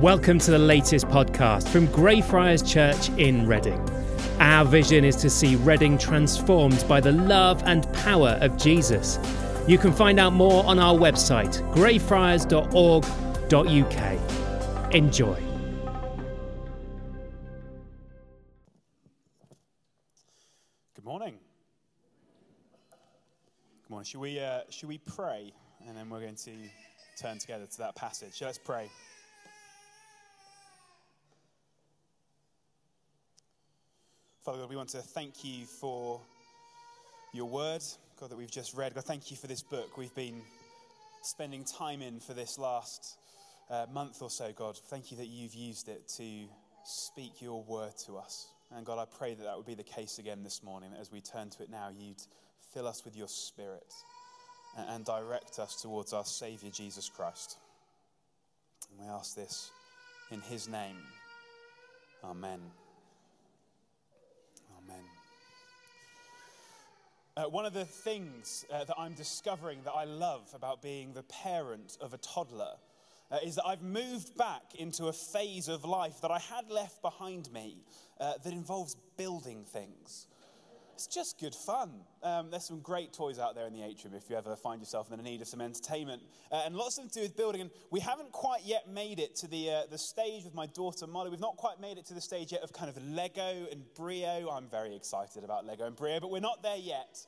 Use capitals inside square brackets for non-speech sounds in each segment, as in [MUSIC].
Welcome to the latest podcast from Greyfriars Church in Reading. Our vision is to see Reading transformed by the love and power of Jesus. You can find out more on our website, greyfriars.org.uk. Enjoy. Good morning. Good morning. Should we, uh, should we pray? And then we're going to turn together to that passage. So Let's pray. Father God, we want to thank you for your word, God, that we've just read. God, thank you for this book we've been spending time in for this last uh, month or so, God. Thank you that you've used it to speak your word to us. And God, I pray that that would be the case again this morning, as we turn to it now, you'd fill us with your spirit and, and direct us towards our Savior, Jesus Christ. And we ask this in his name. Amen. Amen. Uh, one of the things uh, that I'm discovering that I love about being the parent of a toddler uh, is that I've moved back into a phase of life that I had left behind me uh, that involves building things. It's just good fun. Um, there's some great toys out there in the atrium if you ever find yourself in the need of some entertainment. Uh, and lots of them to do with building. And we haven't quite yet made it to the, uh, the stage with my daughter Molly. We've not quite made it to the stage yet of kind of Lego and Brio. I'm very excited about Lego and Brio, but we're not there yet.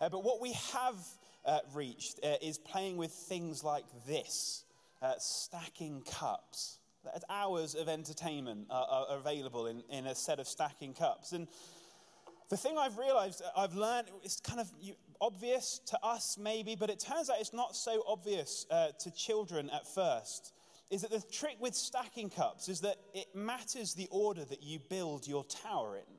Uh, but what we have uh, reached uh, is playing with things like this uh, stacking cups. Hours of entertainment are, are available in, in a set of stacking cups. And the thing I've realized, uh, I've learned, it's kind of obvious to us maybe, but it turns out it's not so obvious uh, to children at first. Is that the trick with stacking cups is that it matters the order that you build your tower in.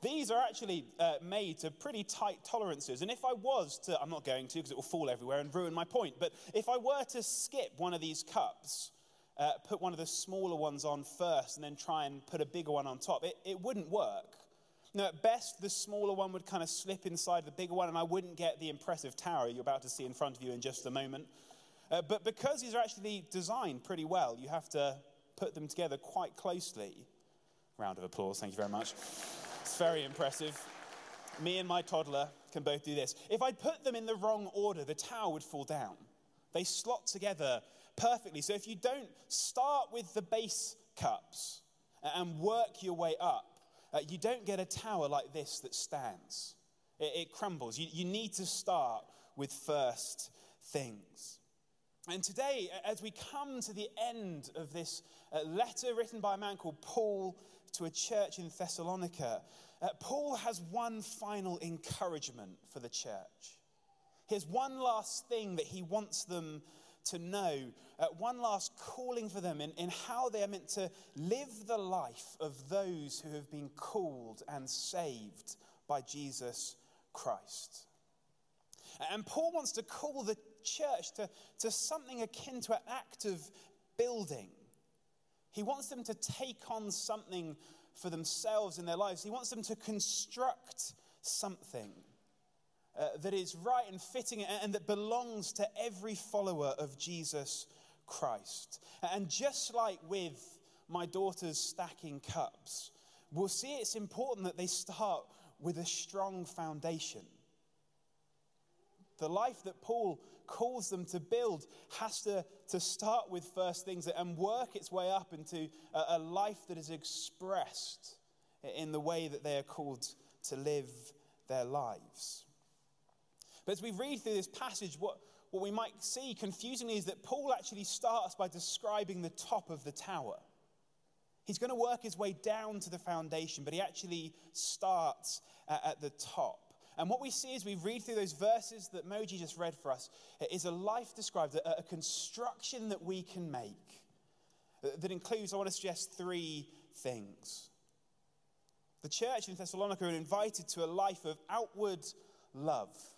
These are actually uh, made to pretty tight tolerances. And if I was to, I'm not going to because it will fall everywhere and ruin my point, but if I were to skip one of these cups, uh, put one of the smaller ones on first, and then try and put a bigger one on top, it, it wouldn't work. At best, the smaller one would kind of slip inside the bigger one, and I wouldn't get the impressive tower you're about to see in front of you in just a moment. Uh, but because these are actually designed pretty well, you have to put them together quite closely. Round of applause, thank you very much. It's very impressive. Me and my toddler can both do this. If I'd put them in the wrong order, the tower would fall down. They slot together perfectly. So if you don't start with the base cups and work your way up, uh, you don't get a tower like this that stands. It, it crumbles. You, you need to start with first things. And today, as we come to the end of this uh, letter written by a man called Paul to a church in Thessalonica, uh, Paul has one final encouragement for the church. Here's one last thing that he wants them to know, uh, one last calling for them in, in how they are meant to live the life of those who have been called and saved by Jesus Christ. And Paul wants to call the church to, to something akin to an act of building. He wants them to take on something for themselves in their lives. He wants them to construct something uh, that is right and fitting and, and that belongs to every follower of Jesus Christ. And just like with my daughter's stacking cups, we'll see it's important that they start with a strong foundation. The life that Paul calls them to build has to, to start with first things and work its way up into a, a life that is expressed in the way that they are called to live their lives. But as we read through this passage, what, what we might see confusingly is that Paul actually starts by describing the top of the tower. He's going to work his way down to the foundation, but he actually starts at, at the top. And what we see as we read through those verses that Moji just read for us is a life described, a, a construction that we can make that includes, I want to suggest, three things. The church in Thessalonica are invited to a life of outward love uh,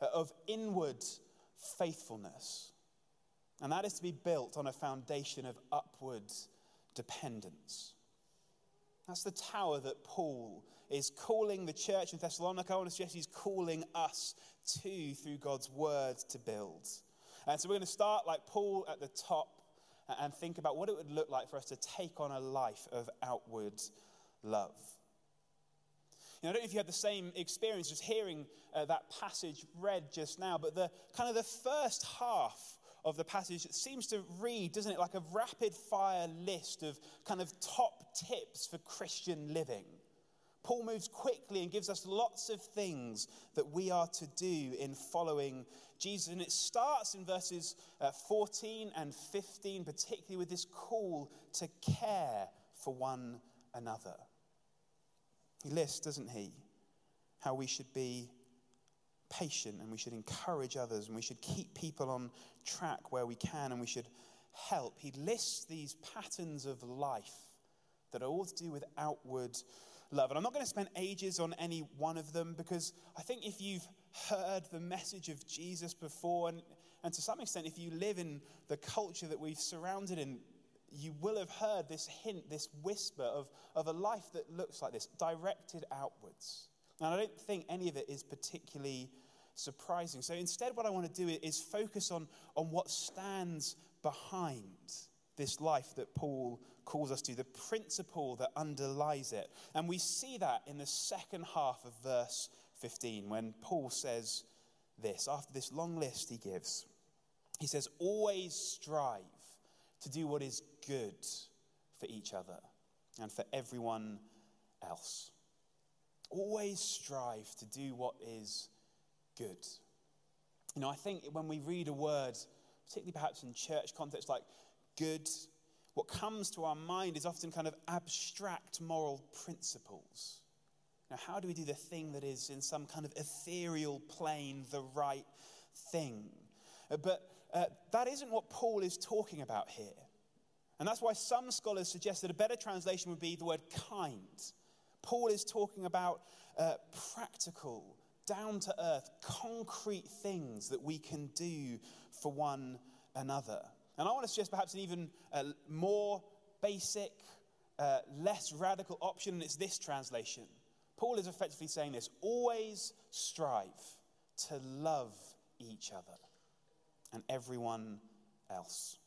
of inward faithfulness. And that is to be built on a foundation of upward dependence. That's the tower that Paul is calling the church in Thessalonica. I want to suggest he's calling us to through God's word to build. And so we're going to start like Paul at the top and think about what it would look like for us to take on a life of outward love. Know, I don't know if you had the same experience just hearing uh, that passage read just now, but the kind of the first half of the passage seems to read, doesn't it, like a rapid fire list of kind of top tips for Christian living. Paul moves quickly and gives us lots of things that we are to do in following Jesus. And it starts in verses uh, 14 and 15, particularly with this call to care for one another. He lists, doesn't he, how we should be patient and we should encourage others and we should keep people on track where we can and we should help. He lists these patterns of life that are all to do with outward love. And I'm not going to spend ages on any one of them because I think if you've heard the message of Jesus before, and, and to some extent, if you live in the culture that we've surrounded in, you will have heard this hint, this whisper of, of a life that looks like this, directed outwards. And I don't think any of it is particularly surprising. So instead, what I want to do is focus on, on what stands behind this life that Paul calls us to, the principle that underlies it. And we see that in the second half of verse 15 when Paul says this, after this long list he gives. He says, Always strive to do what is good for each other and for everyone else. Always strive to do what is good. You know, I think when we read a word, particularly perhaps in church context like good, what comes to our mind is often kind of abstract moral principles. Now, how do we do the thing that is in some kind of ethereal plane the right thing? Uh, but uh, that isn't what Paul is talking about here. And that's why some scholars suggest that a better translation would be the word kind. Paul is talking about uh, practical, down to earth, concrete things that we can do for one another. And I want to suggest perhaps an even uh, more basic, uh, less radical option, and it's this translation. Paul is effectively saying this always strive to love each other and everyone else.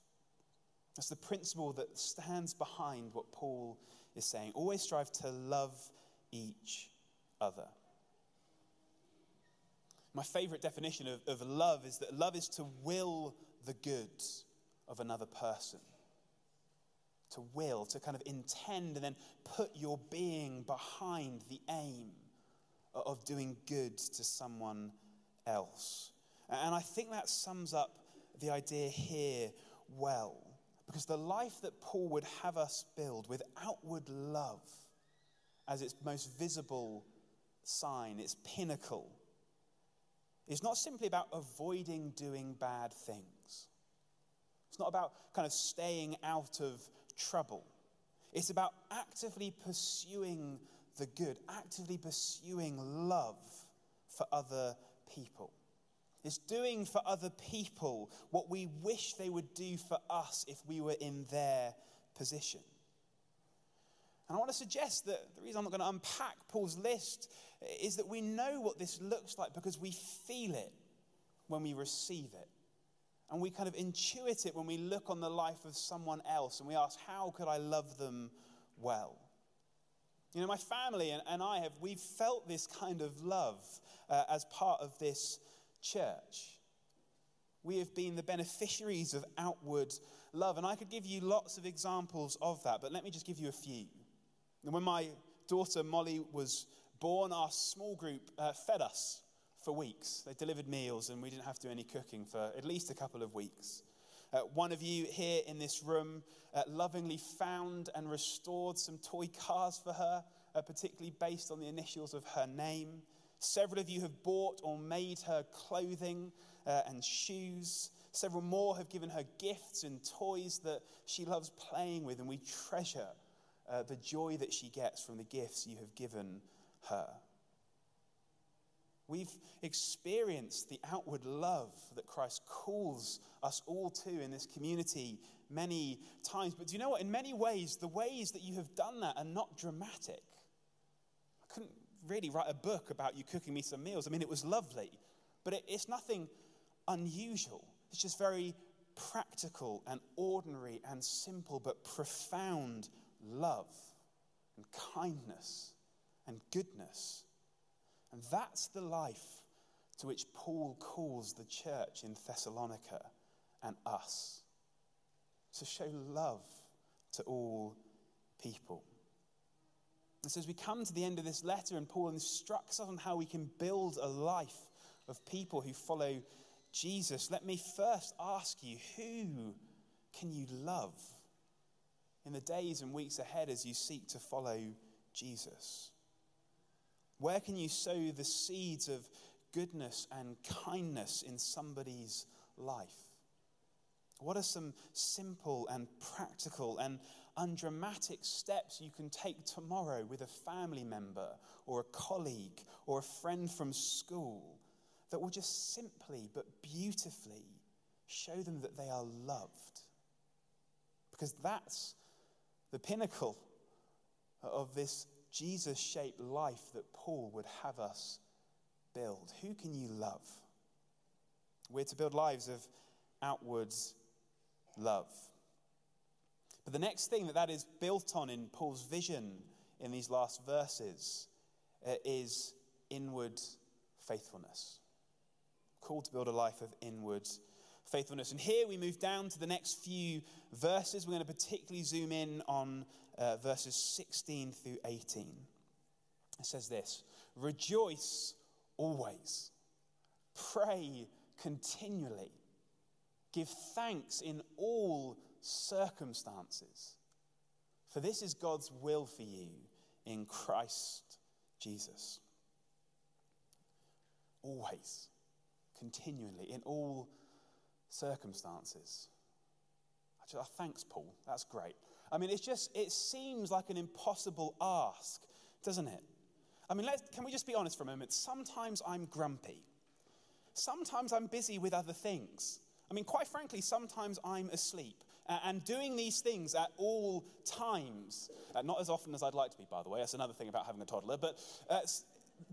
That's the principle that stands behind what Paul is saying. Always strive to love each other. My favorite definition of, of love is that love is to will the good of another person. To will, to kind of intend and then put your being behind the aim of doing good to someone else. And I think that sums up the idea here well. Because the life that Paul would have us build with outward love as its most visible sign, its pinnacle, is not simply about avoiding doing bad things. It's not about kind of staying out of trouble. It's about actively pursuing the good, actively pursuing love for other people. It's doing for other people what we wish they would do for us if we were in their position. And I want to suggest that the reason I'm not going to unpack Paul's list is that we know what this looks like because we feel it when we receive it. And we kind of intuit it when we look on the life of someone else and we ask, how could I love them well? You know, my family and, and I have, we've felt this kind of love uh, as part of this church. We have been the beneficiaries of outward love. And I could give you lots of examples of that, but let me just give you a few. And when my daughter Molly was born, our small group uh, fed us for weeks. They delivered meals, and we didn't have to do any cooking for at least a couple of weeks. Uh, one of you here in this room uh, lovingly found and restored some toy cars for her, uh, particularly based on the initials of her name. Several of you have bought or made her clothing uh, and shoes. Several more have given her gifts and toys that she loves playing with, and we treasure uh, the joy that she gets from the gifts you have given her. We've experienced the outward love that Christ calls us all to in this community many times. But do you know what? In many ways, the ways that you have done that are not dramatic. I couldn't really write a book about you cooking me some meals. I mean, it was lovely, but it, it's nothing unusual. It's just very practical and ordinary and simple but profound love and kindness and goodness. And that's the life to which Paul calls the church in Thessalonica and us to show love to all people. And so, as we come to the end of this letter, and Paul instructs us on how we can build a life of people who follow Jesus, let me first ask you who can you love in the days and weeks ahead as you seek to follow Jesus? Where can you sow the seeds of goodness and kindness in somebody's life? What are some simple and practical and undramatic steps you can take tomorrow with a family member or a colleague or a friend from school that will just simply but beautifully show them that they are loved? Because that's the pinnacle of this Jesus shaped life that Paul would have us build. Who can you love? We're to build lives of outwards love. But the next thing that that is built on in Paul's vision in these last verses uh, is inward faithfulness. Called to build a life of inward faithfulness. And here we move down to the next few verses. We're going to particularly zoom in on uh, verses 16 through 18. It says this Rejoice always, pray continually, give thanks in all circumstances. For this is God's will for you in Christ Jesus. Always, continually, in all circumstances. Thanks, Paul. That's great. I mean, it's just, it seems like an impossible ask, doesn't it? I mean, let's, can we just be honest for a moment? Sometimes I'm grumpy. Sometimes I'm busy with other things. I mean, quite frankly, sometimes I'm asleep. And doing these things at all times, uh, not as often as I'd like to be, by the way, that's another thing about having a toddler, but uh,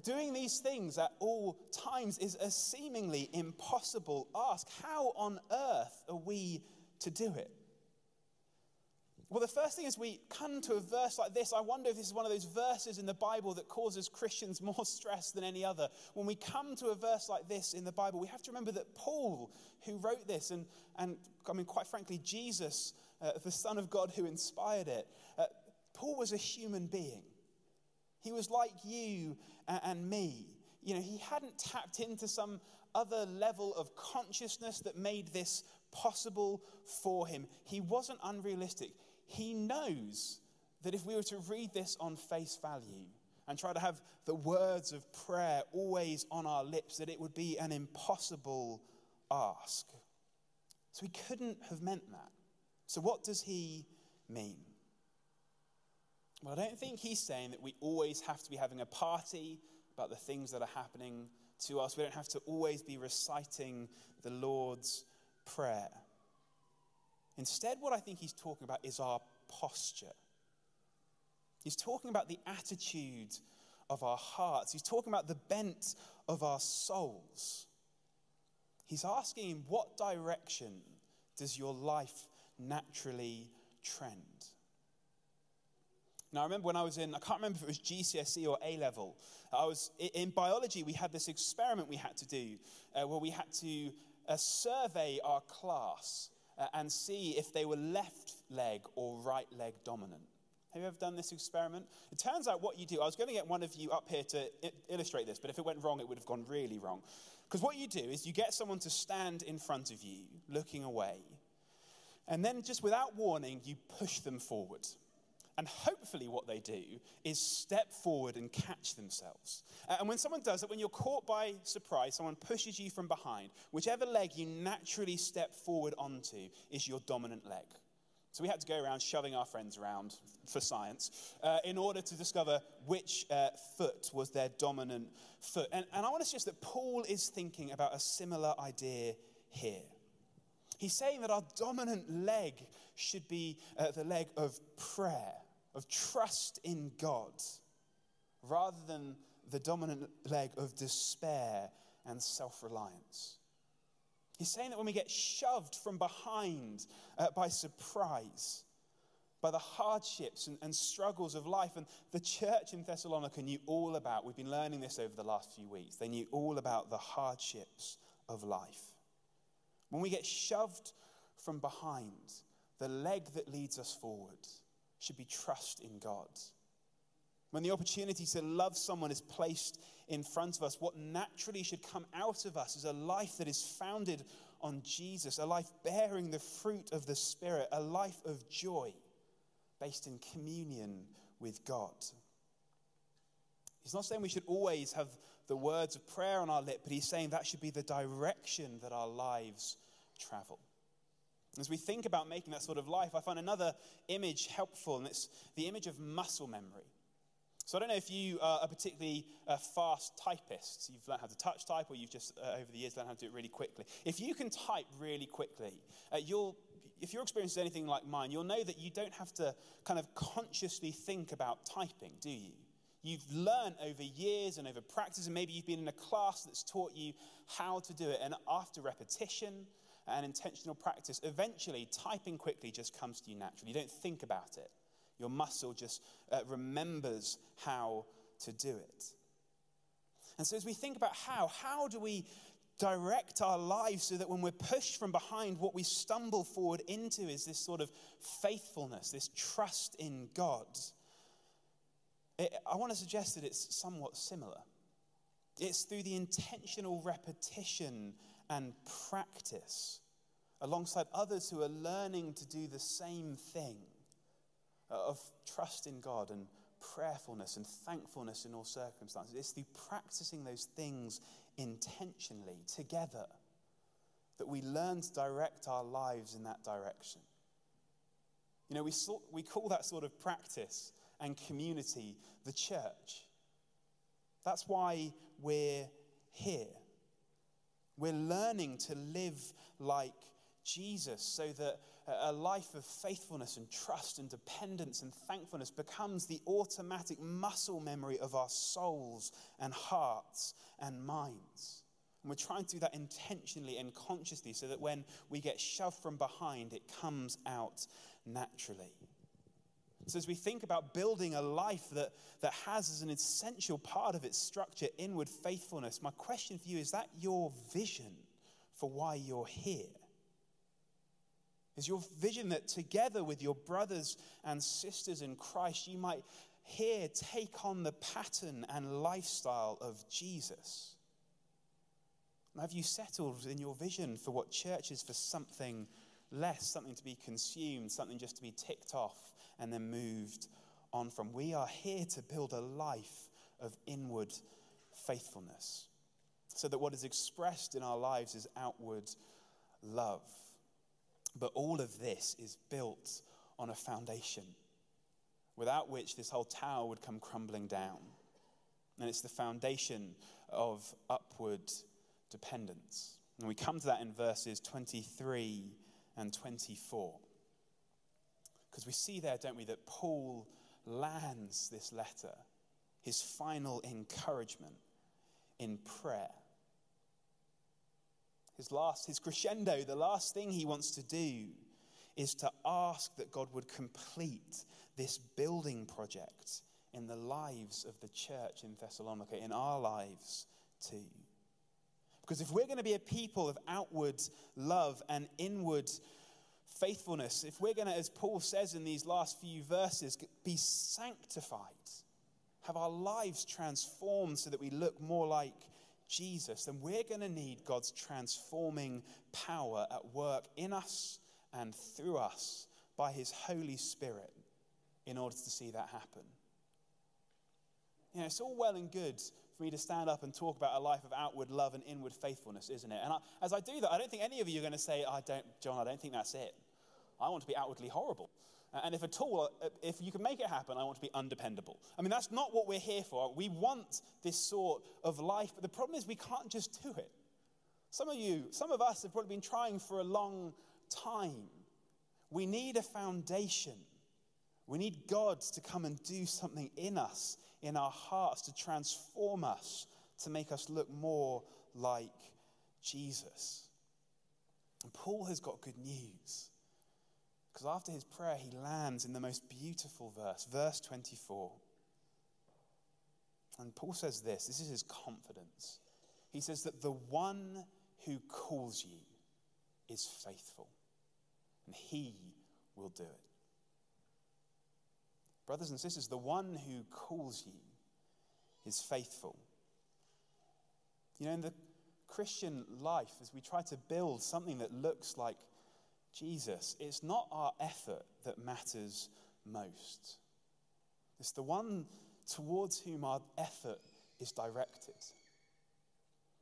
doing these things at all times is a seemingly impossible ask. How on earth are we to do it? Well, the first thing is we come to a verse like this. I wonder if this is one of those verses in the Bible that causes Christians [LAUGHS] more stress than any other. When we come to a verse like this in the Bible, we have to remember that Paul, who wrote this, and, and I mean, quite frankly, Jesus, uh, the Son of God who inspired it, uh, Paul was a human being. He was like you and, and me. You know, he hadn't tapped into some other level of consciousness that made this possible for him. He wasn't unrealistic he knows that if we were to read this on face value and try to have the words of prayer always on our lips, that it would be an impossible ask. So he couldn't have meant that. So, what does he mean? Well, I don't think he's saying that we always have to be having a party about the things that are happening to us. We don't have to always be reciting the Lord's Prayer. Instead, what I think he's talking about is our posture. He's talking about the attitude of our hearts, he's talking about the bent of our souls. He's asking him, What direction does your life naturally trend? Now, I remember when I was in, I can't remember if it was GCSE or A level. I was in biology, we had this experiment we had to do uh, where we had to uh, survey our class uh, and see if they were left leg or right leg dominant. Have you ever done this experiment? It turns out what you do, I was going to get one of you up here to illustrate this, but if it went wrong, it would have gone really wrong. Because what you do is you get someone to stand in front of you, looking away, and then just without warning, you push them forward. And hopefully, what they do is step forward and catch themselves. And when someone does it, when you're caught by surprise, someone pushes you from behind, whichever leg you naturally step forward onto is your dominant leg. So we had to go around shoving our friends around for science uh, in order to discover which uh, foot was their dominant foot. And, and I want to suggest that Paul is thinking about a similar idea here. He's saying that our dominant leg should be uh, the leg of prayer of trust in God rather than the dominant leg of despair and self reliance. He's saying that when we get shoved from behind uh, by surprise, by the hardships and, and, struggles of life, and the church in Thessalonica knew all about, we've been learning this over the last few weeks, they knew all about the hardships of life. When we get shoved from behind, the leg that leads us forward should be trust in God. When the opportunity to love someone is placed in front of us, what naturally should come out of us is a life that is founded on Jesus, a life bearing the fruit of the Spirit, a life of joy based in communion with God. He's not saying we should always have the words of prayer on our lip, but he's saying that should be the direction that our lives travel. As we think about making that sort of life, I find another image helpful, and it's the image of muscle memory. So I don't know if you are a particularly uh, fast typist. You've learned how to touch type, or you've just uh, over the years learned how to do it really quickly. If you can type really quickly, uh, you'll, if your experience is anything like mine, you'll know that you don't have to kind of consciously think about typing, do you? You've learned over years and over practice, and maybe you've been in a class that's taught you how to do it. And after repetition and intentional practice, eventually typing quickly just comes to you naturally. You don't think about it. Your muscle just uh, remembers how to do it. And so, as we think about how, how do we direct our lives so that when we're pushed from behind, what we stumble forward into is this sort of faithfulness, this trust in God? It, I want to suggest that it's somewhat similar. It's through the intentional repetition and practice alongside others who are learning to do the same thing uh, of trust in God and prayerfulness and thankfulness in all circumstances. It's through practicing those things intentionally together that we learn to direct our lives in that direction. You know, we, sort, we call that sort of practice and community the church. That's why we're here. We're learning to live like Jesus so that a life of faithfulness and trust and dependence and thankfulness becomes the automatic muscle memory of our souls and hearts and minds. And we're trying to do that intentionally and consciously so that when we get shoved from behind, it comes out naturally. So, as we think about building a life that, that has as an essential part of its structure inward faithfulness, my question for you is that your vision for why you're here? Is your vision that together with your brothers and sisters in Christ, you might here take on the pattern and lifestyle of Jesus? have you settled in your vision for what church is for something less, something to be consumed, something just to be ticked off and then moved on from? We are here to build a life of inward faithfulness so that what is expressed in our lives is outward love. But all of this is built on a foundation without which this whole tower would come crumbling down. And it's the foundation of upward dependence. And we come to that in verses 23 and 24. Because we see there, don't we, that Paul lands this letter, his final encouragement, in prayer his last, his crescendo, the last thing he wants to do is to ask that God would complete this building project in the lives of the church in Thessalonica, in our lives too. Because if we're going to be a people of outward love and inward faithfulness, if we're going to, as Paul says in these last few verses, be sanctified, have our lives transformed so that we look more like Jesus, then we're going to need God's transforming power at work in us and through us by His Holy Spirit in order to see that happen. You know, it's all well and good for me to stand up and talk about a life of outward love and inward faithfulness, isn't it? And I, as I do that, I don't think any of you are going to say, I don't, John, I don't think that's it. I want to be outwardly horrible. And if at all, uh, if you can make it happen, I want to be undependable. I mean, that's not what we're here for. We want this sort of life, but the problem is we can't just do it. Some of you, some of us have probably been trying for a long time. We need a foundation. We need God to come and do something in us, in our hearts, to transform us, to make us look more like Jesus. And Paul has got good news. Because after his prayer, he lands in the most beautiful verse, verse 24. And Paul says this this is his confidence. He says that the one who calls you is faithful, and he will do it. Brothers and sisters, the one who calls you is faithful. You know, in the Christian life, as we try to build something that looks like Jesus, it's not our effort that matters most. It's the one towards whom our effort is directed.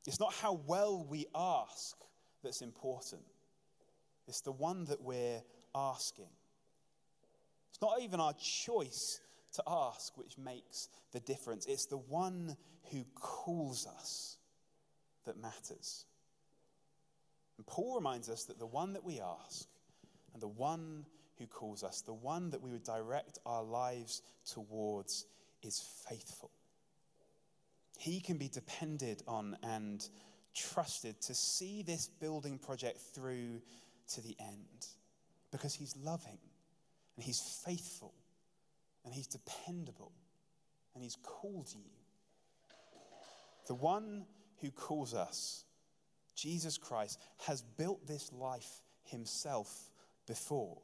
It's not how well we ask that's important, it's the one that we're asking. It's not even our choice to ask which makes the difference, it's the one who calls us that matters. And Paul reminds us that the one that we ask and the one who calls us, the one that we would direct our lives towards, is faithful. He can be depended on and trusted to see this building project through to the end because he's loving and he's faithful and he's dependable and he's called you. The one who calls us, Jesus Christ, has built this life himself before.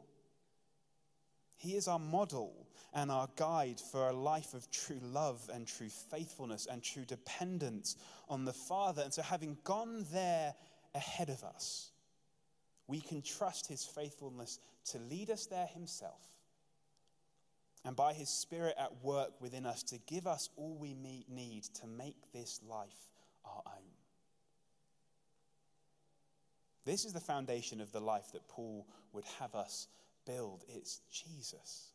He is our model and our guide for a life of true love and true faithfulness and true dependence on the Father. And so, having gone there ahead of us, we can trust his faithfulness to lead us there himself. And by his Spirit at work within us to give us all we need to make this life our own. This is the foundation of the life that Paul would have us build. It's Jesus.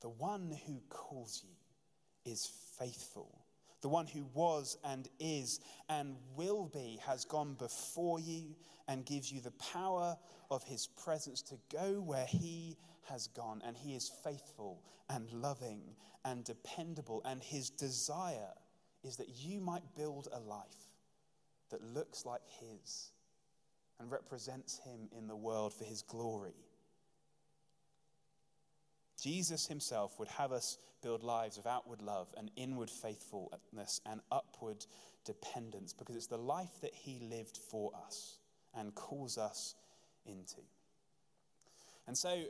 The one who calls you is faithful. The one who was and is and will be has gone before you and gives you the power of his presence to go where he has gone. And he is faithful and loving and dependable. And his desire is that you might build a life that looks like His and represents Him in the world for His glory. Jesus Himself would have us build lives of outward love and inward faithfulness and upward dependence because it's the life that He lived for us and calls us into. And so,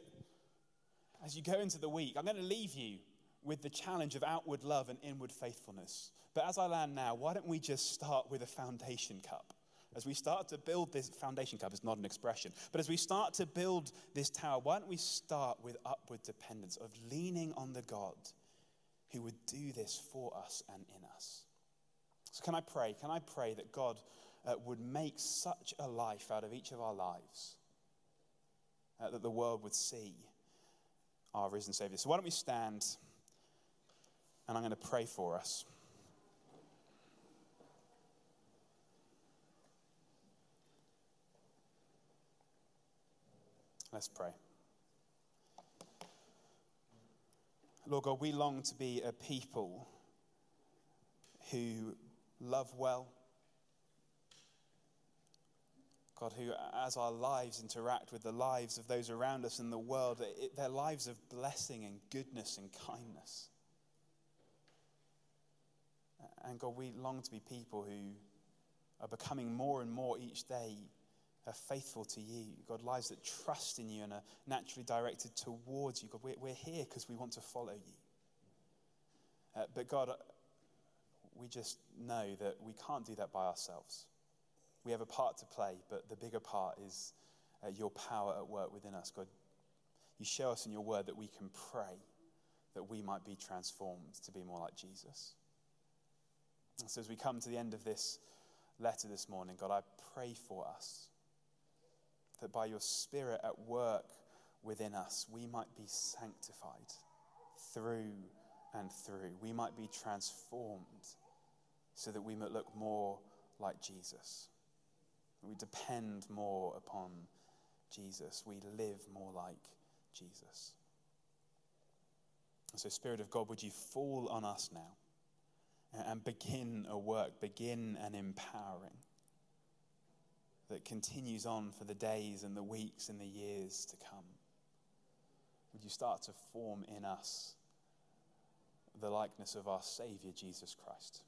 as you go into the week, I'm going to leave you with the challenge of outward love and inward faithfulness. But as I land now, why don't we just start with a foundation cup? As we start to build this foundation cup, is not an expression, but as we start to build this tower, why don't we start with upward dependence, of leaning on the God who would do this for us and in us? So, can I pray? Can I pray that God uh, would make such a life out of each of our lives uh, that the world would see our risen Savior? So, why don't we stand and I'm going to pray for us. Let's pray. Lord God, we long to be a people who love well. God, who, as our lives interact with the lives of those around us in the world, it, they're lives of blessing and goodness and kindness. And God, we long to be people who are becoming more and more each day are faithful to you. God, lives that trust in you and are naturally directed towards you. God, we're, we're here because we want to follow you. Uh, but God, we just know that we can't do that by ourselves. We have a part to play, but the bigger part is uh, your power at work within us. God, you show us in your word that we can pray that we might be transformed to be more like Jesus. And so, as we come to the end of this letter this morning, God, I pray for us that by your Spirit at work within us, we might be sanctified through and through. We might be transformed so that we might look more like Jesus. We depend more upon Jesus. We live more like Jesus. So, Spirit of God, would you fall on us now? and begin a work, begin an empowering. That continues on for the days and the weeks and the years to come. Would you start to form in us the likeness of our Savior, Jesus Christ?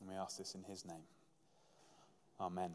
And we ask this in his name. Amen.